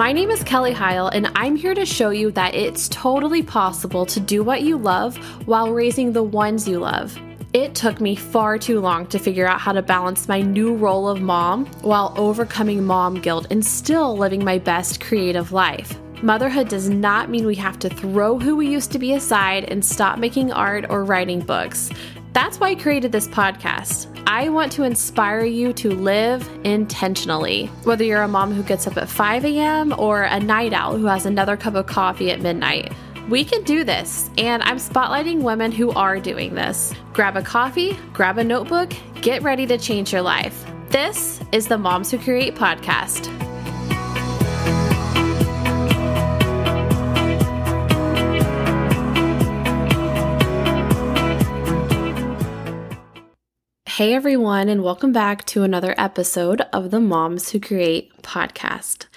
My name is Kelly Heil, and I'm here to show you that it's totally possible to do what you love while raising the ones you love. It took me far too long to figure out how to balance my new role of mom while overcoming mom guilt and still living my best creative life. Motherhood does not mean we have to throw who we used to be aside and stop making art or writing books. That's why I created this podcast. I want to inspire you to live intentionally. Whether you're a mom who gets up at 5 a.m. or a night owl who has another cup of coffee at midnight. We can do this, and I'm spotlighting women who are doing this. Grab a coffee, grab a notebook, get ready to change your life. This is the Moms Who Create podcast. Hey everyone, and welcome back to another episode of the Moms Who Create podcast.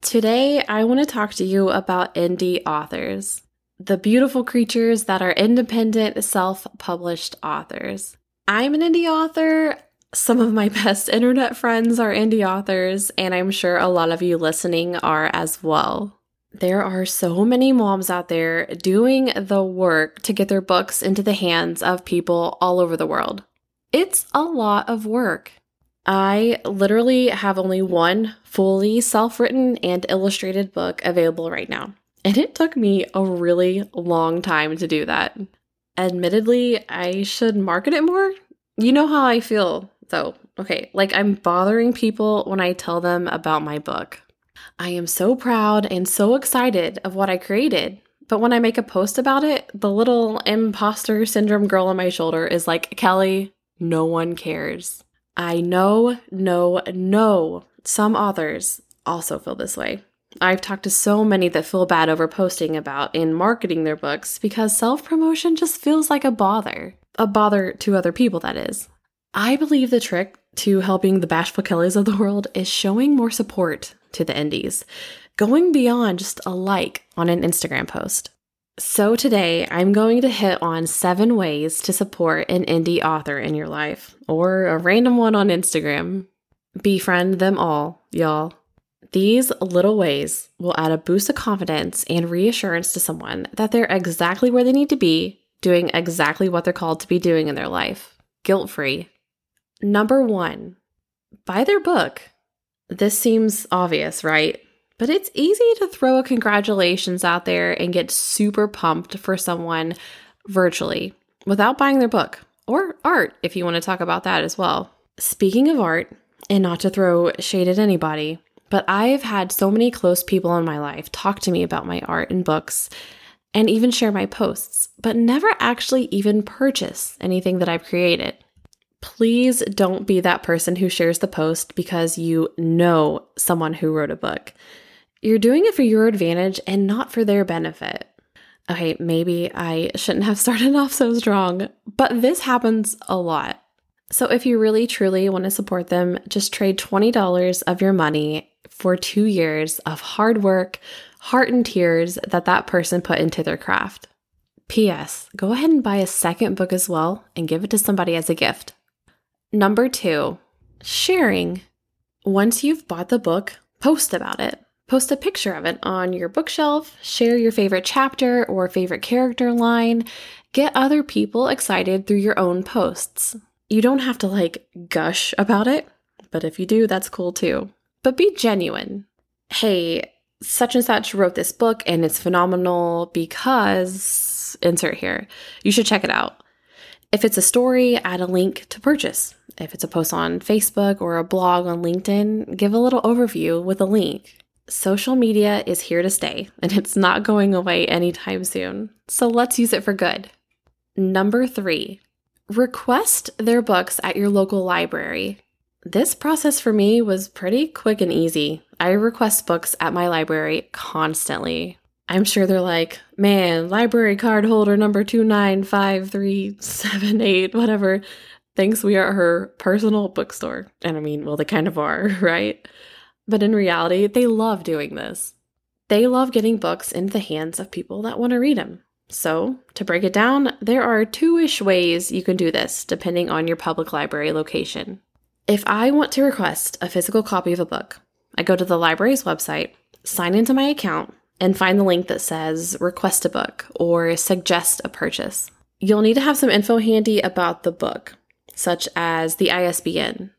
Today, I want to talk to you about indie authors, the beautiful creatures that are independent, self published authors. I'm an indie author. Some of my best internet friends are indie authors, and I'm sure a lot of you listening are as well. There are so many moms out there doing the work to get their books into the hands of people all over the world. It's a lot of work. I literally have only one fully self written and illustrated book available right now. And it took me a really long time to do that. Admittedly, I should market it more. You know how I feel, though. Okay, like I'm bothering people when I tell them about my book. I am so proud and so excited of what I created. But when I make a post about it, the little imposter syndrome girl on my shoulder is like, Kelly, no one cares. I know, no, no. Some authors also feel this way. I've talked to so many that feel bad over posting about and marketing their books because self promotion just feels like a bother. A bother to other people, that is. I believe the trick to helping the bashful Kellys of the world is showing more support to the indies, going beyond just a like on an Instagram post. So, today I'm going to hit on seven ways to support an indie author in your life, or a random one on Instagram. Befriend them all, y'all. These little ways will add a boost of confidence and reassurance to someone that they're exactly where they need to be, doing exactly what they're called to be doing in their life, guilt free. Number one, buy their book. This seems obvious, right? But it's easy to throw a congratulations out there and get super pumped for someone virtually without buying their book or art, if you want to talk about that as well. Speaking of art, and not to throw shade at anybody, but I've had so many close people in my life talk to me about my art and books and even share my posts, but never actually even purchase anything that I've created. Please don't be that person who shares the post because you know someone who wrote a book. You're doing it for your advantage and not for their benefit. Okay, maybe I shouldn't have started off so strong, but this happens a lot. So if you really truly want to support them, just trade $20 of your money for two years of hard work, heart, and tears that that person put into their craft. P.S. Go ahead and buy a second book as well and give it to somebody as a gift. Number two, sharing. Once you've bought the book, post about it. Post a picture of it on your bookshelf, share your favorite chapter or favorite character line, get other people excited through your own posts. You don't have to like gush about it, but if you do, that's cool too. But be genuine. Hey, such and such wrote this book and it's phenomenal because insert here. You should check it out. If it's a story, add a link to purchase. If it's a post on Facebook or a blog on LinkedIn, give a little overview with a link. Social media is here to stay and it's not going away anytime soon. So let's use it for good. Number three, request their books at your local library. This process for me was pretty quick and easy. I request books at my library constantly. I'm sure they're like, man, library card holder number 295378, whatever, thinks we are her personal bookstore. And I mean, well, they kind of are, right? But in reality, they love doing this. They love getting books into the hands of people that want to read them. So, to break it down, there are two ish ways you can do this, depending on your public library location. If I want to request a physical copy of a book, I go to the library's website, sign into my account and find the link that says request a book or suggest a purchase. You'll need to have some info handy about the book, such as the ISBN.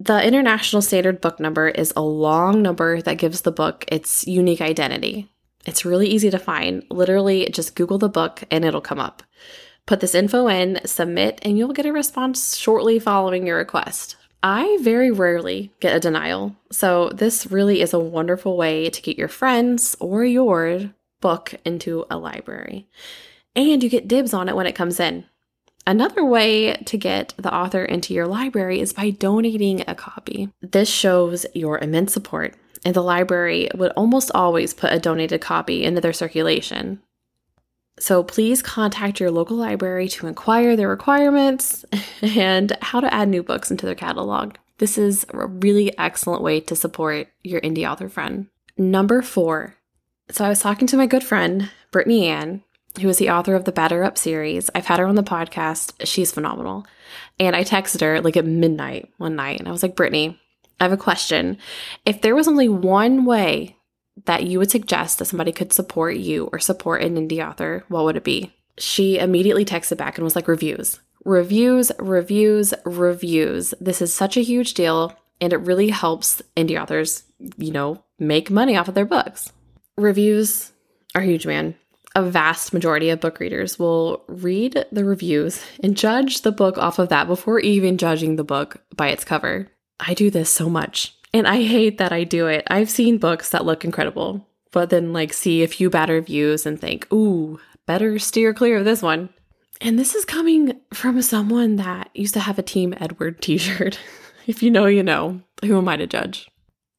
The International Standard Book Number is a long number that gives the book its unique identity. It's really easy to find. Literally, just Google the book and it'll come up. Put this info in, submit, and you'll get a response shortly following your request. I very rarely get a denial, so this really is a wonderful way to get your friends or your book into a library. And you get dibs on it when it comes in. Another way to get the author into your library is by donating a copy. This shows your immense support, and the library would almost always put a donated copy into their circulation. So please contact your local library to inquire their requirements and how to add new books into their catalog. This is a really excellent way to support your indie author friend. Number four. So I was talking to my good friend, Brittany Ann, who is the author of the Batter Up series. I've had her on the podcast. She's phenomenal. And I texted her like at midnight one night and I was like, Brittany, I have a question. If there was only one way that you would suggest that somebody could support you or support an indie author, what would it be? She immediately texted back and was like, reviews, reviews, reviews, reviews. This is such a huge deal and it really helps indie authors, you know, make money off of their books. Reviews are huge, man. A vast majority of book readers will read the reviews and judge the book off of that before even judging the book by its cover. I do this so much. And I hate that I do it. I've seen books that look incredible, but then like see a few bad reviews and think, ooh, better steer clear of this one. And this is coming from someone that used to have a Team Edward t shirt. if you know, you know. Who am I to judge?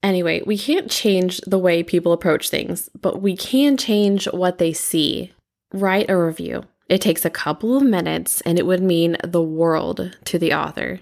Anyway, we can't change the way people approach things, but we can change what they see. Write a review. It takes a couple of minutes and it would mean the world to the author.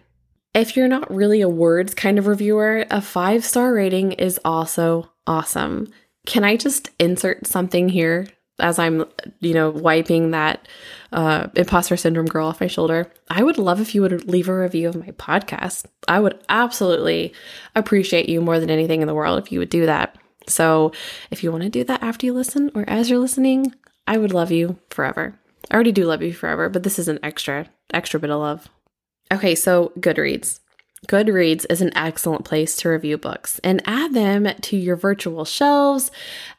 If you're not really a words kind of reviewer, a five star rating is also awesome. Can I just insert something here as I'm, you know, wiping that uh, imposter syndrome girl off my shoulder? I would love if you would leave a review of my podcast. I would absolutely appreciate you more than anything in the world if you would do that. So if you want to do that after you listen or as you're listening, I would love you forever. I already do love you forever, but this is an extra, extra bit of love. Okay, so Goodreads. Goodreads is an excellent place to review books and add them to your virtual shelves,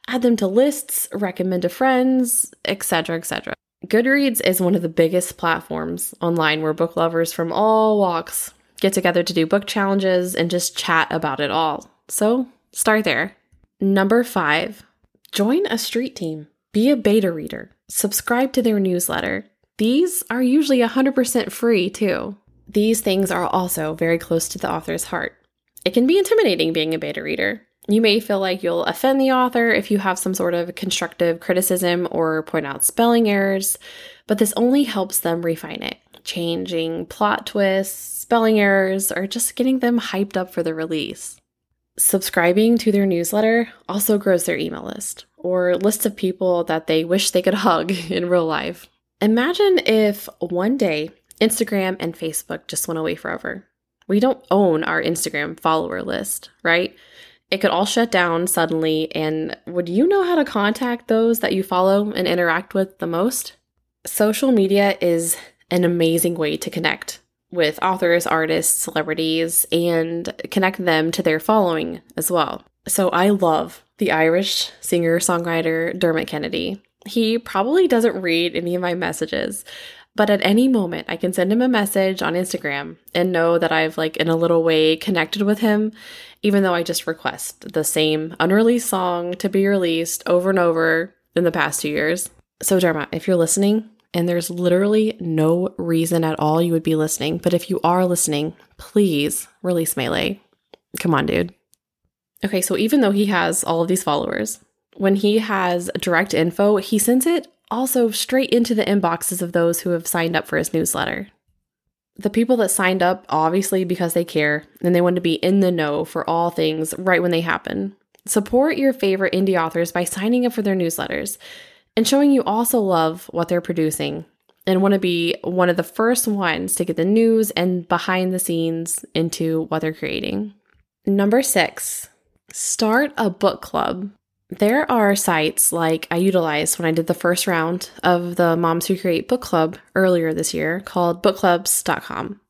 add them to lists, recommend to friends, etc., etc. Goodreads is one of the biggest platforms online where book lovers from all walks get together to do book challenges and just chat about it all. So, start there. Number 5, join a street team. Be a beta reader. Subscribe to their newsletter. These are usually 100% free too. These things are also very close to the author's heart. It can be intimidating being a beta reader. You may feel like you'll offend the author if you have some sort of constructive criticism or point out spelling errors, but this only helps them refine it, changing plot twists, spelling errors, or just getting them hyped up for the release. Subscribing to their newsletter also grows their email list, or lists of people that they wish they could hug in real life. Imagine if one day Instagram and Facebook just went away forever. We don't own our Instagram follower list, right? It could all shut down suddenly, and would you know how to contact those that you follow and interact with the most? Social media is an amazing way to connect with authors, artists, celebrities, and connect them to their following as well. So I love the Irish singer songwriter Dermot Kennedy. He probably doesn't read any of my messages, but at any moment, I can send him a message on Instagram and know that I've, like, in a little way connected with him, even though I just request the same unreleased song to be released over and over in the past two years. So, Dermot, if you're listening, and there's literally no reason at all you would be listening, but if you are listening, please release Melee. Come on, dude. Okay, so even though he has all of these followers, when he has direct info, he sends it also straight into the inboxes of those who have signed up for his newsletter. The people that signed up, obviously because they care and they want to be in the know for all things right when they happen. Support your favorite indie authors by signing up for their newsletters and showing you also love what they're producing and want to be one of the first ones to get the news and behind the scenes into what they're creating. Number six, start a book club. There are sites like I utilized when I did the first round of the Moms Who Create book club earlier this year called bookclubs.com.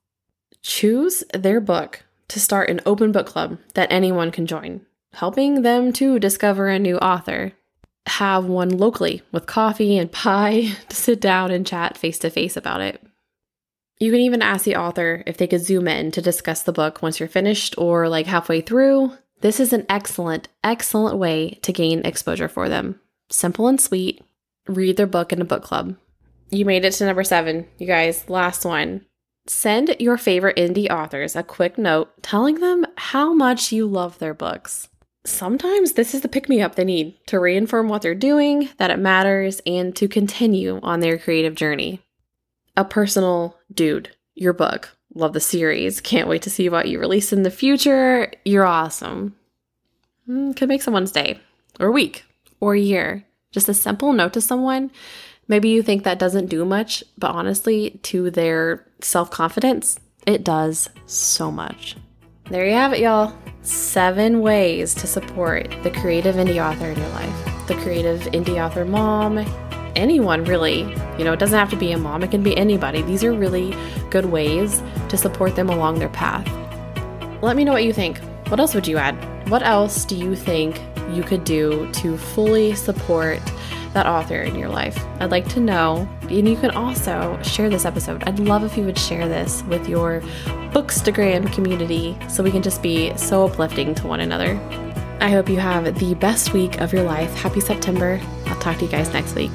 Choose their book to start an open book club that anyone can join, helping them to discover a new author. Have one locally with coffee and pie to sit down and chat face to face about it. You can even ask the author if they could zoom in to discuss the book once you're finished or like halfway through. This is an excellent, excellent way to gain exposure for them. Simple and sweet. Read their book in a book club. You made it to number seven, you guys. Last one. Send your favorite indie authors a quick note telling them how much you love their books. Sometimes this is the pick me up they need to reaffirm what they're doing, that it matters, and to continue on their creative journey a personal dude, your book. Love the series. Can't wait to see what you release in the future. You're awesome. Mm, could make someone's day, or week, or year. Just a simple note to someone. Maybe you think that doesn't do much, but honestly, to their self confidence, it does so much. There you have it, y'all. Seven ways to support the creative indie author in your life. The creative indie author mom, anyone really. You know, it doesn't have to be a mom, it can be anybody. These are really good ways to support them along their path. Let me know what you think. What else would you add? What else do you think you could do to fully support that author in your life? I'd like to know. And you can also share this episode. I'd love if you would share this with your Bookstagram community so we can just be so uplifting to one another. I hope you have the best week of your life. Happy September. I'll talk to you guys next week.